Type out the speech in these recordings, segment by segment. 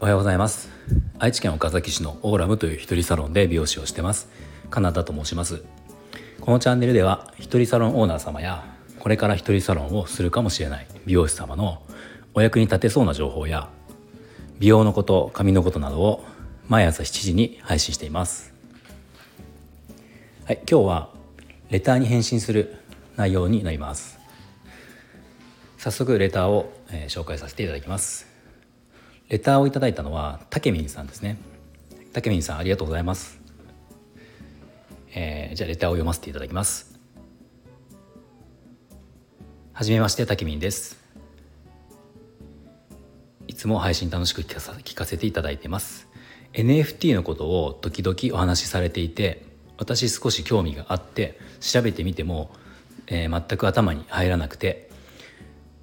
おはようございます。愛知県岡崎市のオーラムという一人サロンで美容師をしてます。カナダと申します。このチャンネルでは一人サロンオーナー様やこれから一人サロンをするかもしれない美容師様のお役に立てそうな情報や美容のこと髪のことなどを毎朝7時に配信しています。はい今日はレターに返信する内容になります。早速レターを、えー、紹介させていただきます。レターをいただいたのはたけみんさんですね。たけみんさんありがとうございます、えー、じゃあレターを読ませていただきます。はじめましてたけみんです。いつも配信楽しく聞かせていただいてます。NFT のことを時々お話しされていて私少し興味があって調べてみても、えー、全く頭に入らなくて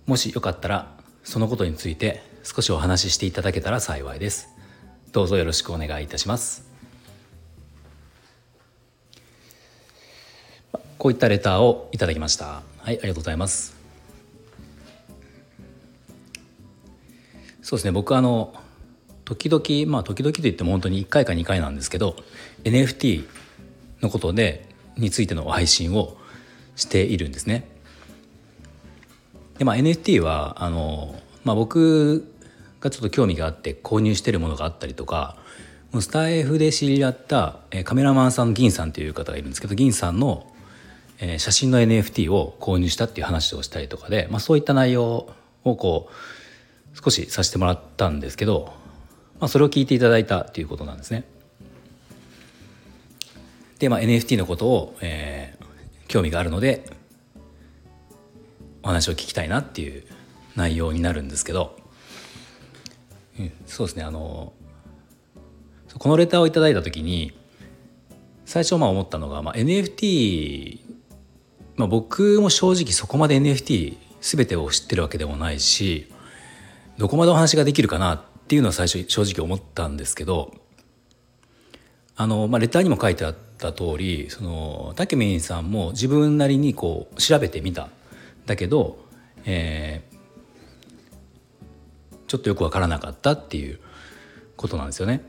もしよかったらそのことについて少しお話ししていただけたら幸いです。どうぞよろしくお願いいたします。こういったレターをいただきました。はいありがとうございます。そうですね僕あの時々まあ時々といっても本当に1回か2回なんですけど NFT のことでについての配信をしているんですね。でまあ NFT はあの、まあ、僕がちょっと興味があって購入してるものがあったりとかスタイフで知り合ったカメラマンさんの銀さんという方がいるんですけど銀さんの写真の NFT を購入したっていう話をしたりとかで、まあ、そういった内容をこう少しさせてもらったんですけど、まあ、それを聞いていただいたということなんですね。で、まあ、NFT のことを、えー、興味があるのでお話を聞きたいなっていう内容になるんですけど、うん、そうですね。あのこのレターを頂いた時に最初まあ思ったのが、まあ、NFT、まあ、僕も正直そこまで NFT 全てを知ってるわけでもないしどこまでお話ができるかなっていうのは最初正直思ったんですけどあの、まあ、レターにも書いてあった通りそのタケミンさんも自分なりにこう調べてみた。だけど、えー、ちょっとよく分からなかったっていうことなんですよね。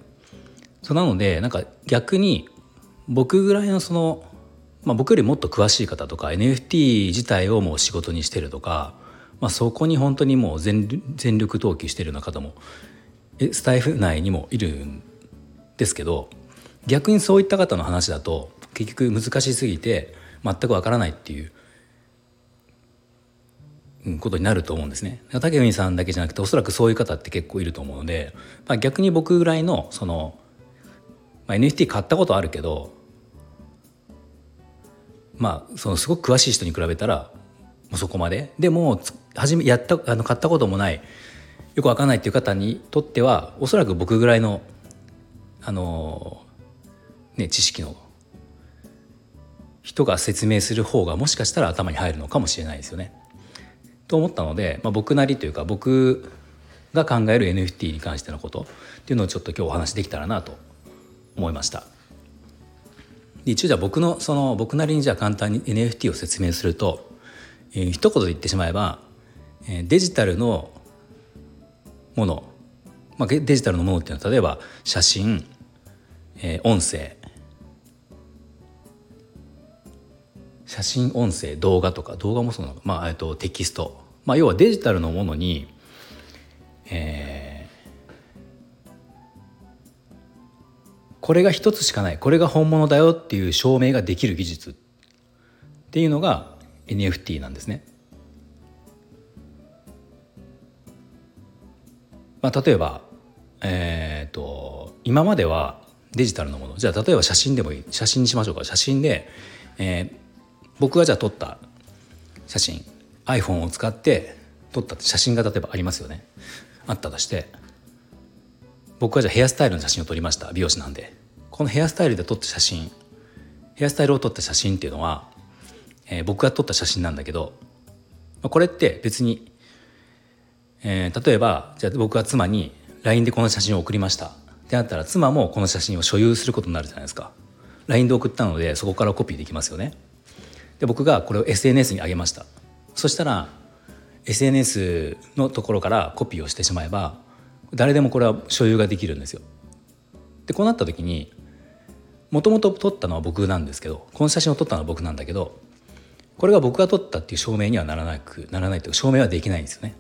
そうなのでなんか逆に僕ぐらいのその、まあ、僕よりもっと詳しい方とか NFT 自体をもう仕事にしてるとかまあ、そこに本当にもう全全力投球してるような方もスタイフ内にもいるんですけど逆にそういった方の話だと結局難しすぎて全くわからないっていうことになると思うんですね。竹海さんだけじゃなくておそらくそういう方って結構いると思うので、まあ、逆に僕ぐらいのその、まあ、NFT 買ったことあるけどまあそのすごく詳しい人に比べたらもうそこまででも初めやったあの買ったこともないよくわかんないっていう方にとってはおそらく僕ぐらいのあのね知識の人が説明する方がもしかしたら頭に入るのかもしれないですよね。と思ったので、まあ、僕なりというか僕が考える NFT に関してのことっていうのをちょっと今日お話できたらなと思いました。一応じゃあ僕のその僕なりにじゃあ簡単に NFT を説明するとえー、一言で言ってしまえば、えー、デジタルのもの、まあ、デジタルのものっていうのは例えば写真、えー、音声写真音声動画とか動画もそうなの、まあ、えっとテキスト、まあ、要はデジタルのものに、えー、これが一つしかない。これが本物だよっていう証明ができる技術。っていうのが NFT なんですね。まあ、例えば、えーと、今まではデジタルのもの。じゃあ例えば写真でもいい。写真にしましょうか。写真で、えー、僕がじゃあ撮った写真 iPhone を使って撮った写真が例えばありますよね。あったとして僕はじゃあヘアスタイルの写真を撮りました。美容師なんで。このヘアスタイルで撮った写真ヘアスタイルを撮った写真っていうのはえー、僕が撮った写真なんだけど、これって別に、えー、例えばじゃあ僕は妻に LINE でこの写真を送りました。ってなったら妻もこの写真を所有することになるじゃないですか。LINE で送ったのでそこからコピーできますよね。で僕がこれを SNS に上げましたそしたら SNS のところからコピーをしてしまえば誰でもこれは所有ができるんですよ。でこうなった時にもともと撮ったのは僕なんですけどこの写真を撮ったのは僕なんだけどこれが僕が撮ったっていう証明にはならなくならないという証明はできないんですよね。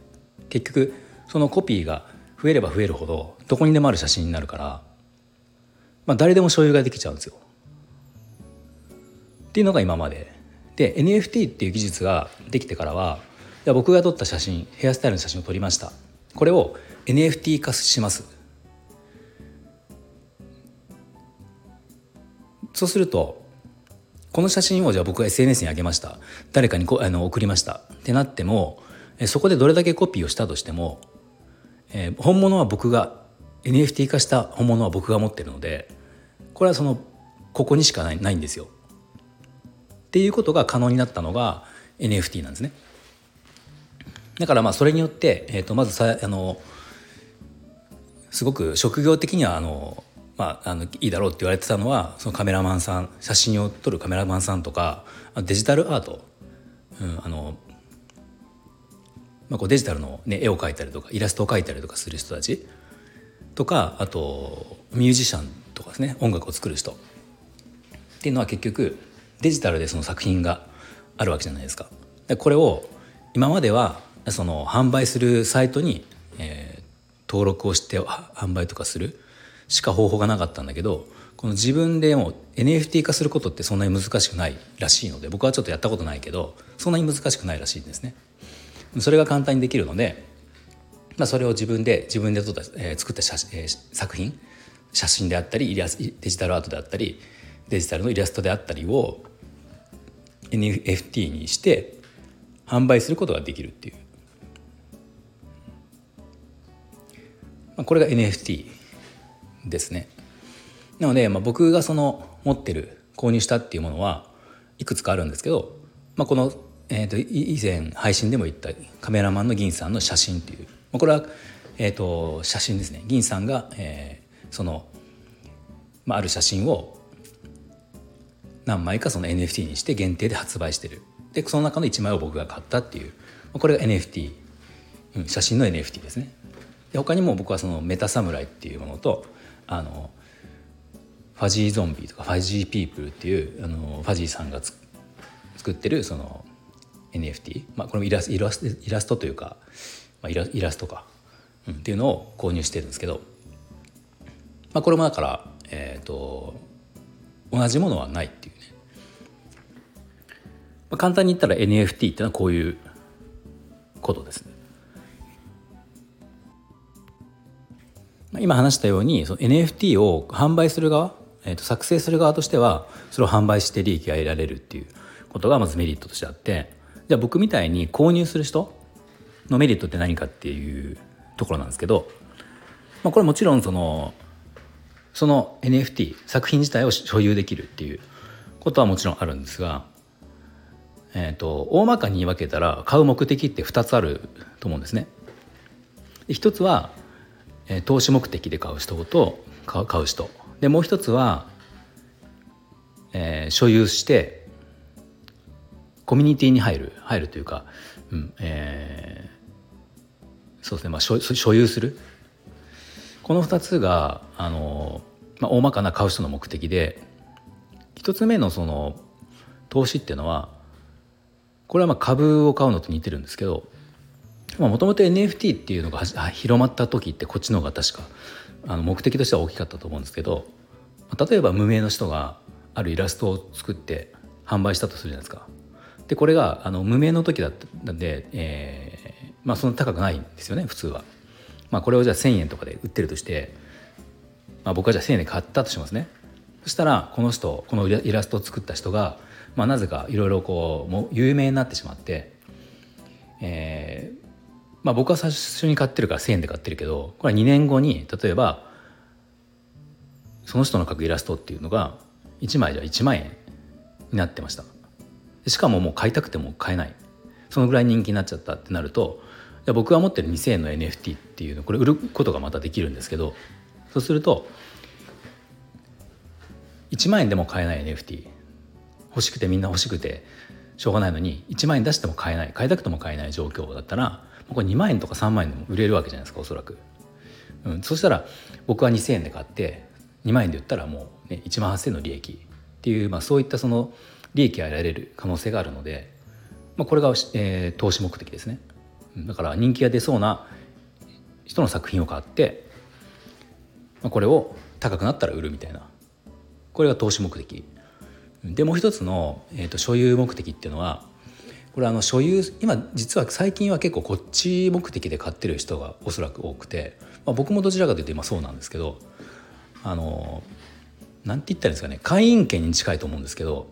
結局そのコピーが増えれば増えるほどどこにでもある写真になるから、まあ、誰でも所有ができちゃうんですよ。っていうのが今まで。で NFT っていう技術ができてからは僕が撮った写真ヘアスタイルの写真を撮りました。これを NFT 化します。そうするとこの写真をじゃあ僕が SNS に上げました。誰かにこあの送りました。ってなってもそこでどれだけコピーをしたとしても、えー、本物は僕が NFT 化した本物は僕が持ってるのでこれはそのここにしかないないんですよ。っていうことが可能になったのが NFT なんですね。だからまあそれによって、えー、とまずさあのすごく職業的にはあの、まあ、あのいいだろうって言われてたのはそのカメラマンさん写真を撮るカメラマンさんとかデジタルアート、うんあのまあ、こうデジタルの、ね、絵を描いたりとかイラストを描いたりとかする人たち。とかあとミュージシャンとかですね音楽を作る人。っていうのは結局デジタルでその作品があるわけじゃないですか。でこれを今まではその販売するサイトに、えー、登録をして販売とかするしか方法がなかったんだけどこの自分でも NFT 化することってそんなに難しくないらしいので僕はちょっとやったことないけどそんなに難しくないらしいんですね。それが簡単にできるので、まあ、それを自分で自分で撮った、えー、作った写、えー、作品写真であったりデジタルアートであったりデジタルのイラストであったりを NFT にして販売することができるっていう、まあ、これが NFT ですね。なので、まあ、僕がその持ってる購入したっていうものはいくつかあるんですけど、まあ、この、えー、と以前配信でも言ったカメラマンの銀さんの写真っていう、まあ、これは、えー、と写真ですね。銀さんが、えー、その、まあ、ある写真を何枚かその NFT にして限定で発売してる。でその中の1枚を僕が買ったっていう。これが NFT、うん、写真の NFT ですね。で他にも僕はそのメタサムライっていうものとあのファジーゾンビとかファジーピープルっていうあのファジーさんが作ってるその NFT、まあ、これもイラスイラスイラストというか、まあ、イライラストか、うん、っていうのを購入してるんですけど、まあ、これもだからえっ、ー、と同じものはないっていうねまあ、簡単に言ったら NFT っていうのはこういうことですね。今話したようにその NFT を販売する側、えー、と作成する側としてはそれを販売して利益が得られるっていうことがまずメリットとしてあってじゃあ僕みたいに購入する人のメリットって何かっていうところなんですけど、まあ、これもちろんそのその NFT 作品自体を所有できるっていうことはもちろんあるんですがえーと、大まかに分けたら買う目的って2つあると思うんですね。一つは、えー、投資目的で買う人と買う人。でもう一つは、えー、所有してコミュニティに入る入るというか、うんえー、そうですね、まあ、所所有する。この2つがあの、まあ、大まかな買う人の目的で1つ目のその投資っていうのはこれはまあ株を買うのと似てるんですけどもともと NFT っていうのが広まった時ってこっちの方が確かあの目的としては大きかったと思うんですけど例えば無名の人があるイラストを作って販売したとするじゃないですか。でこれがあの無名の時だったんで、えー、まあそんな高くないんですよね普通は。まあ、これをじゃあ1,000円とかで売ってるとして、まあ、僕はじゃあ1,000円で買ったとしますね。そしたらこの人このイラストを作った人がまあ、なぜかいろいろこうもう有名になってしまって、えーまあ、僕は最初に買ってるから1,000円で買ってるけどこれは2年後に例えばその人の描くイラストっていうのが1枚じゃ1万円になってましたしかももう買いたくても買えないそのぐらい人気になっちゃったってなると僕が持ってる2,000円の NFT っていうのこれ売ることがまたできるんですけどそうすると1万円でも買えない NFT 欲しくてみんな欲しくてしょうがないのに1万円出しても買えない買いたくても買えない状況だったらこれ2万円とか3万円でも売れるわけじゃないですかおそらく、うん、そしたら僕は2,000円で買って2万円で売ったらもう、ね、1万8,000円の利益。っていう、まあ、そういったその利益が得られる可能性があるので、まあ、これが、えー、投資目的ですね。だから人気が出そうな人の作品を買って、これを高くなったら売るみたいな。これが投資目的。でもう一つの、えーと、所有目的っていうのはこれあの所有今実は最近は結構こっち目的で買ってる人がおそらく多くて、まあ、僕もどちらかというと今そうなんですけどあのなんて言ったらいいんですかね会員権に近いと思うんですけど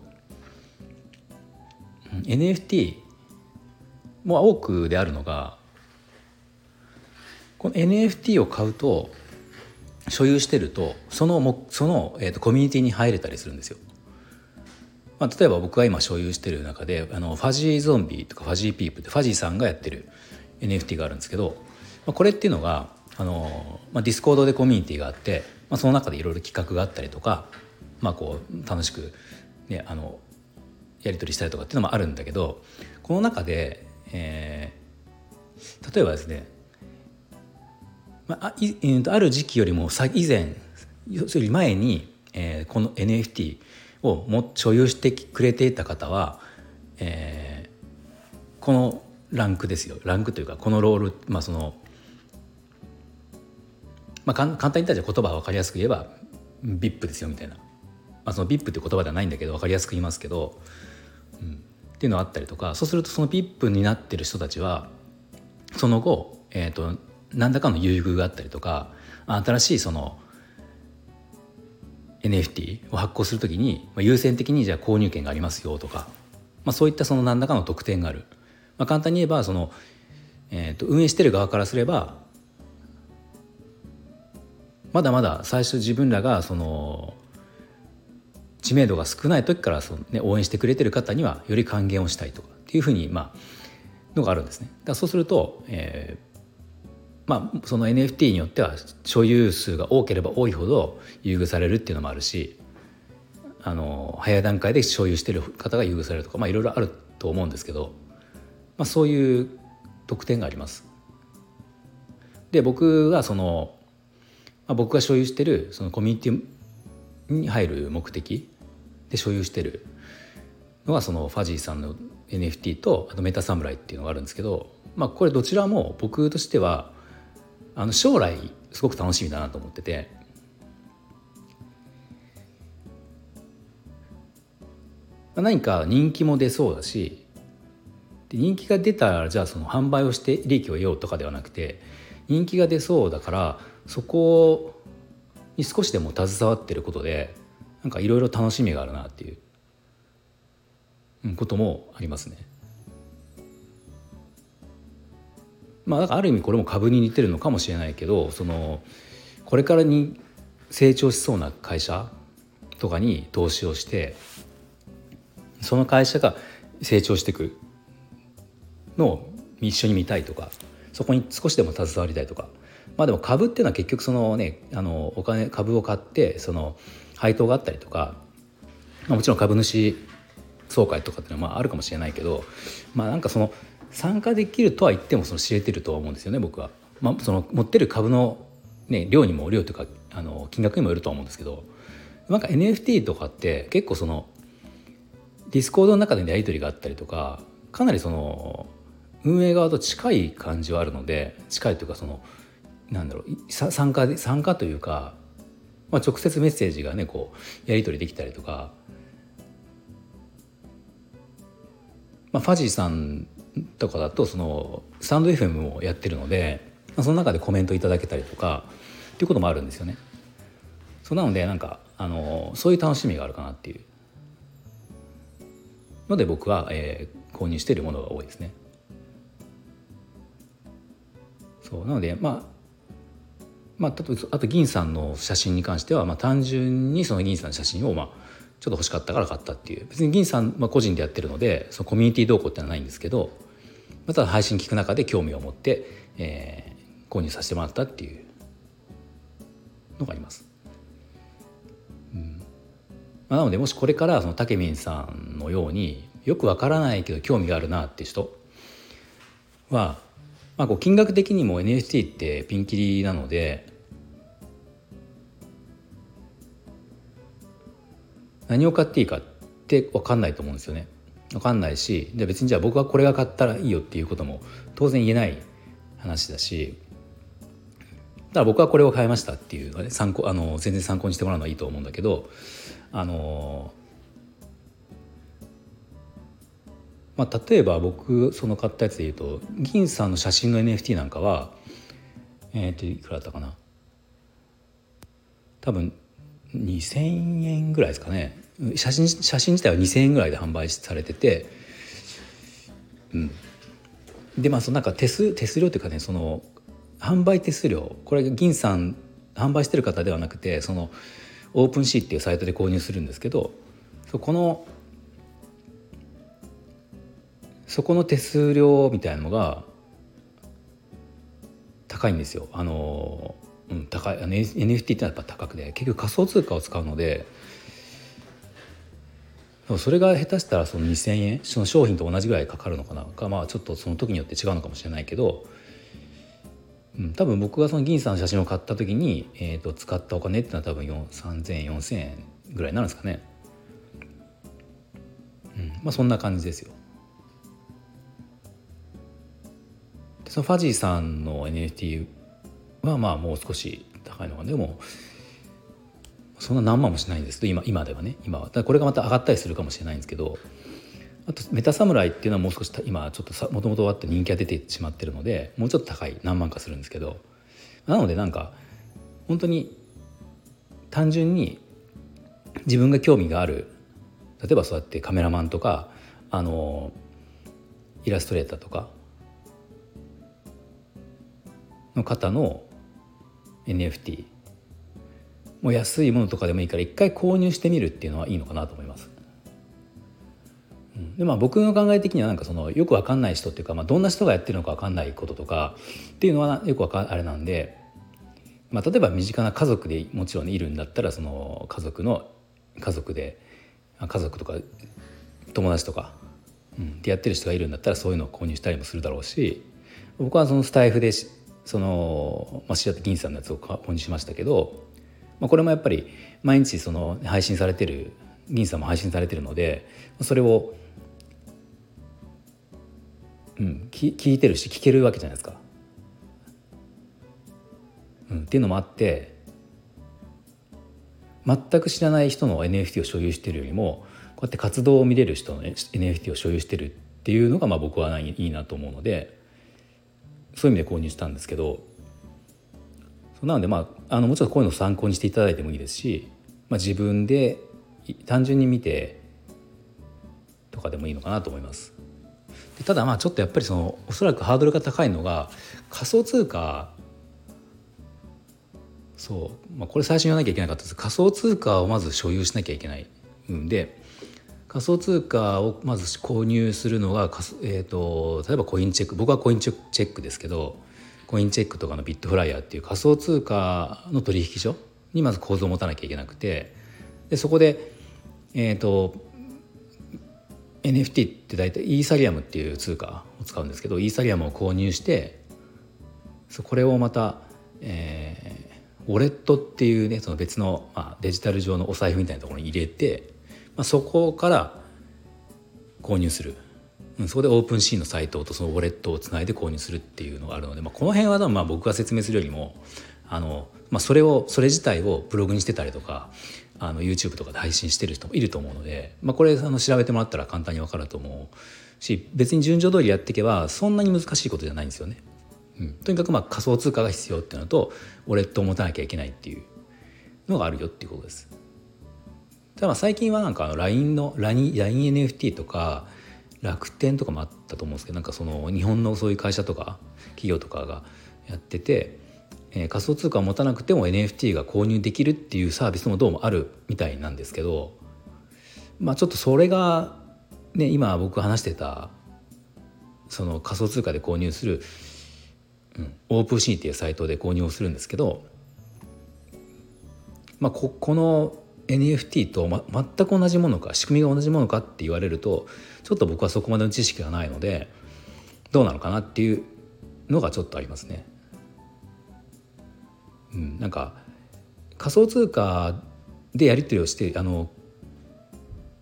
NFT も多くであるのがこの NFT を買うと所有してるとそのもその、えーとコミュニティに入れたりするんですよ。まあ、例えば僕が今所有してる中であのファジーゾンビとかファジーピープってファジーさんがやってる NFT があるんですけど、まあ、これっていうのがあの、まあ、 Discord でコミュニティがあって、まあ、その中でいろいろ企画があったりとか、まあ、こう楽しく、ね、あのやり取りしたりとかっていうのもあるんだけどこの中で、えー、例えばですね、まあ、いある時期よりも以前より前に、えー、この NFT をも所有してくれていた方は、えー、このランクですよ。ランクというかこのロールまあその、まあ、簡単に言ったら言葉は分かりやすく言えば VIP ですよみたいな、まあ、その VIP っていう言葉ではないんだけど分かりやすく言いますけど、うん、っていうのがあったりとかそうするとその VIP になってる人たちはその後、えーと何らかの優遇があったりとか新しいその NFT を発行するときに、まあ、優先的にじゃあ購入権がありますよとか、まあ、そういったその何らかの特典がある、まあ、簡単に言えばその、えー、と運営してる側からすればまだまだ最初自分らがその知名度が少ない時からその、ね、応援してくれてる方にはより還元をしたいとかっていうふうにまあのがあるんですね。だそうすると、えー、まあ、その NFT によっては所有数が多ければ多いほど優遇されるっていうのもあるしあの早い段階で所有してる方が優遇されるとか、まあ、いろいろあると思うんですけど、まあ、そういう特典があります。で僕がその、まあ、僕が所有してるそのコミュニティに入る目的で所有してるのがそのファジーさんの NFT とあとメタサムライっていうのがあるんですけど、まあ、これどちらも僕としてはあの将来すごく楽しみだなと思ってて何か人気も出そうだしで人気が出たらじゃあその販売をして利益を得ようとかではなくて人気が出そうだからそこに少しでも携わってることでなんかいろいろ楽しみがあるなっていうこともありますね。まあ、だかある意味これも株に似てるのかもしれないけどそのこれからに成長しそうな会社とかに投資をしてその会社が成長していくのを一緒に見たいとかそこに少しでも携わりたいとか。まあでも株っていうのは結局そのねあのお金株を買ってその配当があったりとか、まあ、もちろん株主総会とかっていうのはまああるかもしれないけどまあなんかその参加できるとは言ってもその知れてるとは思うんですよね僕は。まあ、その持ってる株の、ね、量にも量というかあの金額にもよるとは思うんですけどなんか NFT とかって結構その Discord の中でのやり取りがあったりとかかなりその運営側と近い感じはあるので近いというかそのなんだろう参加参加というか、まあ、直接メッセージがねこうやり取りできたりとか、まあ、ファジーさんとかだとそのスタンド FM をやってるのでその中でコメントいただけたりとかっていうこともあるんですよね。そうなのでなんかあのそういう楽しみがあるかなっていうので僕は、えー、購入しているものが多いですね。そうなのでまあまあ、あと銀さんの写真に関しては、まあ、単純にその銀さんの写真を、まあ、ちょっと欲しかったから買ったっていう別に銀さんは個人でやってるのでそのコミュニティ動向ってのはないんですけどまた配信聞く中で興味を持って、えー、購入させてもらったっていうのがあります。うんまあ、なのでもしこれからそのたけみんさんのようによくわからないけど興味があるなって人は、まあ、こう金額的にも NFT ってピンキリなので何を買っていいかって分かんないと思うんですよね。分かんないしじゃ別にじゃあ僕はこれが買ったらいいよっていうことも当然言えない話だしだから僕はこれを買いましたっていうのはね参考あの全然参考にしてもらうのはいいと思うんだけどあのまあ、例えば僕その買ったやつでいうと銀さんの写真の NFT なんかはえっ、ー、といくらだったかな？多分2,000円ぐらいですかね。写真写真自体は2,000円ぐらいで販売されてて、うん、でまあそのなんか手数手数料っていうかねその販売手数料これ銀さん販売してる方ではなくてそのオープンシーっていうサイトで購入するんですけどそこのそこの手数料みたいなのが高いんですよ。あのうん、高いあの NFT ってやっぱ高くて結局仮想通貨を使うのでそれが下手したらその2,000円その商品と同じぐらいかかるのかなかまあちょっとその時によって違うのかもしれないけど、うん、多分僕がその銀さんの写真を買った時に、えー、と使ったお金っていうのは多分3,000円4,000円ぐらいになるんですかね。うんまあ、そんな感じですよで。そのファジーさんの NFT はまあもう少し高いのがでもそんな何万もしないんですけど今今ではね今は。これがまた上がったりするかもしれないんですけどあとメタ侍っていうのはもう少し今ちょっともともとあって人気が出てしまってるのでもうちょっと高い何万かするんですけどなのでなんか本当に単純に自分が興味がある例えばそうやってカメラマンとかあのイラストレーターとかの方の NFT もう安いものとかでもいいから一回購入してみるっていうのはいいのかなと思います。でまあ僕の考え的にはなんかそのよくわかんない人っていうか、まあ、どんな人がやってるのかわかんないこととかっていうのはよくわかあれなんで、まあ、例えば身近な家族でもちろんいるんだったらその家族の家族で家族とか友達とか、うん、でやってる人がいるんだったらそういうのを購入したりもするだろうし僕はそのスタイフでその、まあ、白田銀さんのやつを購入しましたけど、まあ、これもやっぱり毎日その配信されてる銀さんも配信されてるのでそれを、うん、き聞いてるし聞けるわけじゃないですか。うん、っていうのもあって全く知らない人の NFT を所有してるよりもこうやって活動を見れる人の NFT を所有してるっていうのがまあ僕はいいなと思うのでそういう意味で購入したんですけどなのでまああのもちろんこういうのを参考にしていただいてもいいですし、まあ、自分で単純に見てとかでもいいのかなと思います。ただまあちょっとやっぱりそのおそらくハードルが高いのが仮想通貨そう、まあ、これ最初に言わなきゃいけなかったです仮想通貨をまず所有しなきゃいけないんで仮想通貨をまず購入するのが、えーと、例えばコインチェック僕はコインチェックですけどコインチェックとかのビットフライヤーっていう仮想通貨の取引所にまず構造を持たなきゃいけなくてでそこで、えーと、NFT って大体イーサリアムっていう通貨を使うんですけどイーサリアムを購入してこれをまた、えー、ウォレットっていうねその別の、まあ、デジタル上のお財布みたいなところに入れてまあ、そこから購入する、うん、そこでオープンシーンのサイトとそのウォレットをつないで購入するっていうのがあるので、まあ、この辺はまあ僕が説明するよりもあの、まあ、それをそれ自体をブログにしてたりとかあの YouTube とかで配信してる人もいると思うので、まあ、これあの調べてもらったら簡単に分かると思うし別に順序通りやっていけばそんなに難しいことじゃないんですよね。うん、とにかくまあ仮想通貨が必要っていうのとウォレットを持たなきゃいけないっていうのがあるよっていうことです。ただ最近はなんかあの LINE の LINENFT とか楽天とかもあったと思うんですけどなんかその日本のそういう会社とか企業とかがやってて、えー、仮想通貨を持たなくても NFT が購入できるっていうサービスもどうもあるみたいなんですけどまあちょっとそれがね今僕話してたその仮想通貨で購入する、うん、オープンシーっていうサイトで購入をするんですけどまあここの NFT と、ま、全く同じものか仕組みが同じものかって言われるとちょっと僕はそこまでの知識がないのでどうなのかなっていうのがちょっとありますね。うん、なんか仮想通貨でやり取りをしてあの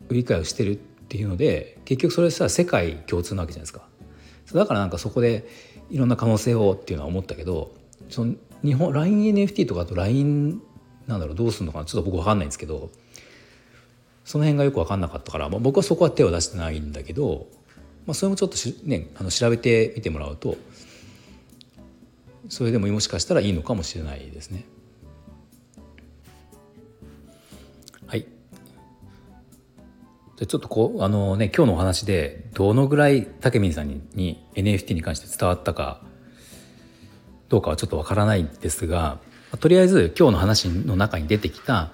売り買いをしてるっていうので結局それさ世界共通なわけじゃないですか。だからなんかそこでいろんな可能性をっていうのは思ったけどその日本 LINENFT とかと LINE なんだろうどうするのかなちょっと僕分かんないんですけどその辺がよく分かんなかったから、まあ、僕はそこは手を出してないんだけど、まあ、それもちょっと、ね、あの調べてみてもらうとそれでももしかしたらいいのかもしれないですね。はい。でちょっとこうあのね今日のお話でどのぐらい武美さんにに NFT に関して伝わったかどうかはちょっとわからないんですがとりあえず今日の話の中に出てきた、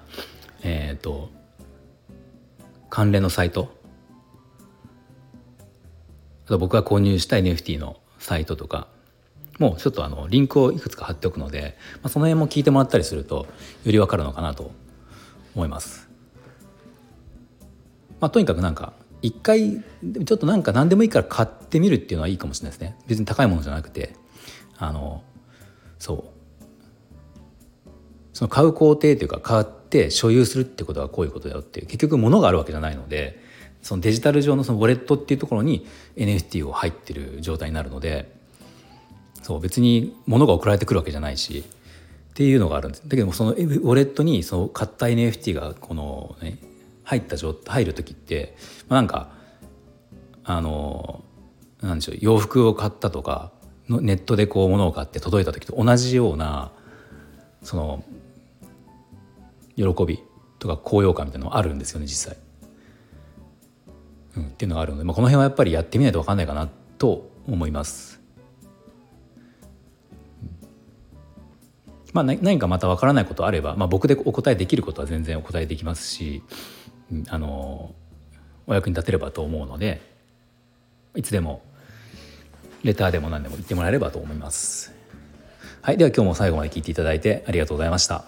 えーと、関連のサイト。あと僕が購入した NFT のサイトとか。もうちょっとあのリンクをいくつか貼っておくので、まあ、その辺も聞いてもらったりするとよりわかるのかなと思います。まあ、とにかくなんか一回ちょっとなんか何でもいいから買ってみるっていうのはいいかもしれないですね。別に高いものじゃなくて。あのそう。その買う工程というか買って所有するってことはこういうことだよっていう結局物があるわけじゃないのでそのデジタル上のそのウォレットっていうところに NFT を入ってる状態になるのでそう別に物が送られてくるわけじゃないしっていうのがあるんです。だけどもそのウォレットにその買った NFT がこの、ね、入った状入る時って、まあ、なんかあのなんでしょう洋服を買ったとかネットでこう物を買って届いた時と同じようなその喜びとか高揚感みたいなのあるんですよね実際。うん、っていうのがあるので、まあ、この辺はやっぱりやってみないと分かんないかなと思います。まあ、何かまた分からないことあれば、まあ、僕でお答えできることは全然お答えできますし、あのお役に立てればと思うのでいつでもレターでも何でも言ってもらえればと思います。はい、では今日も最後まで聞いていただいてありがとうございました。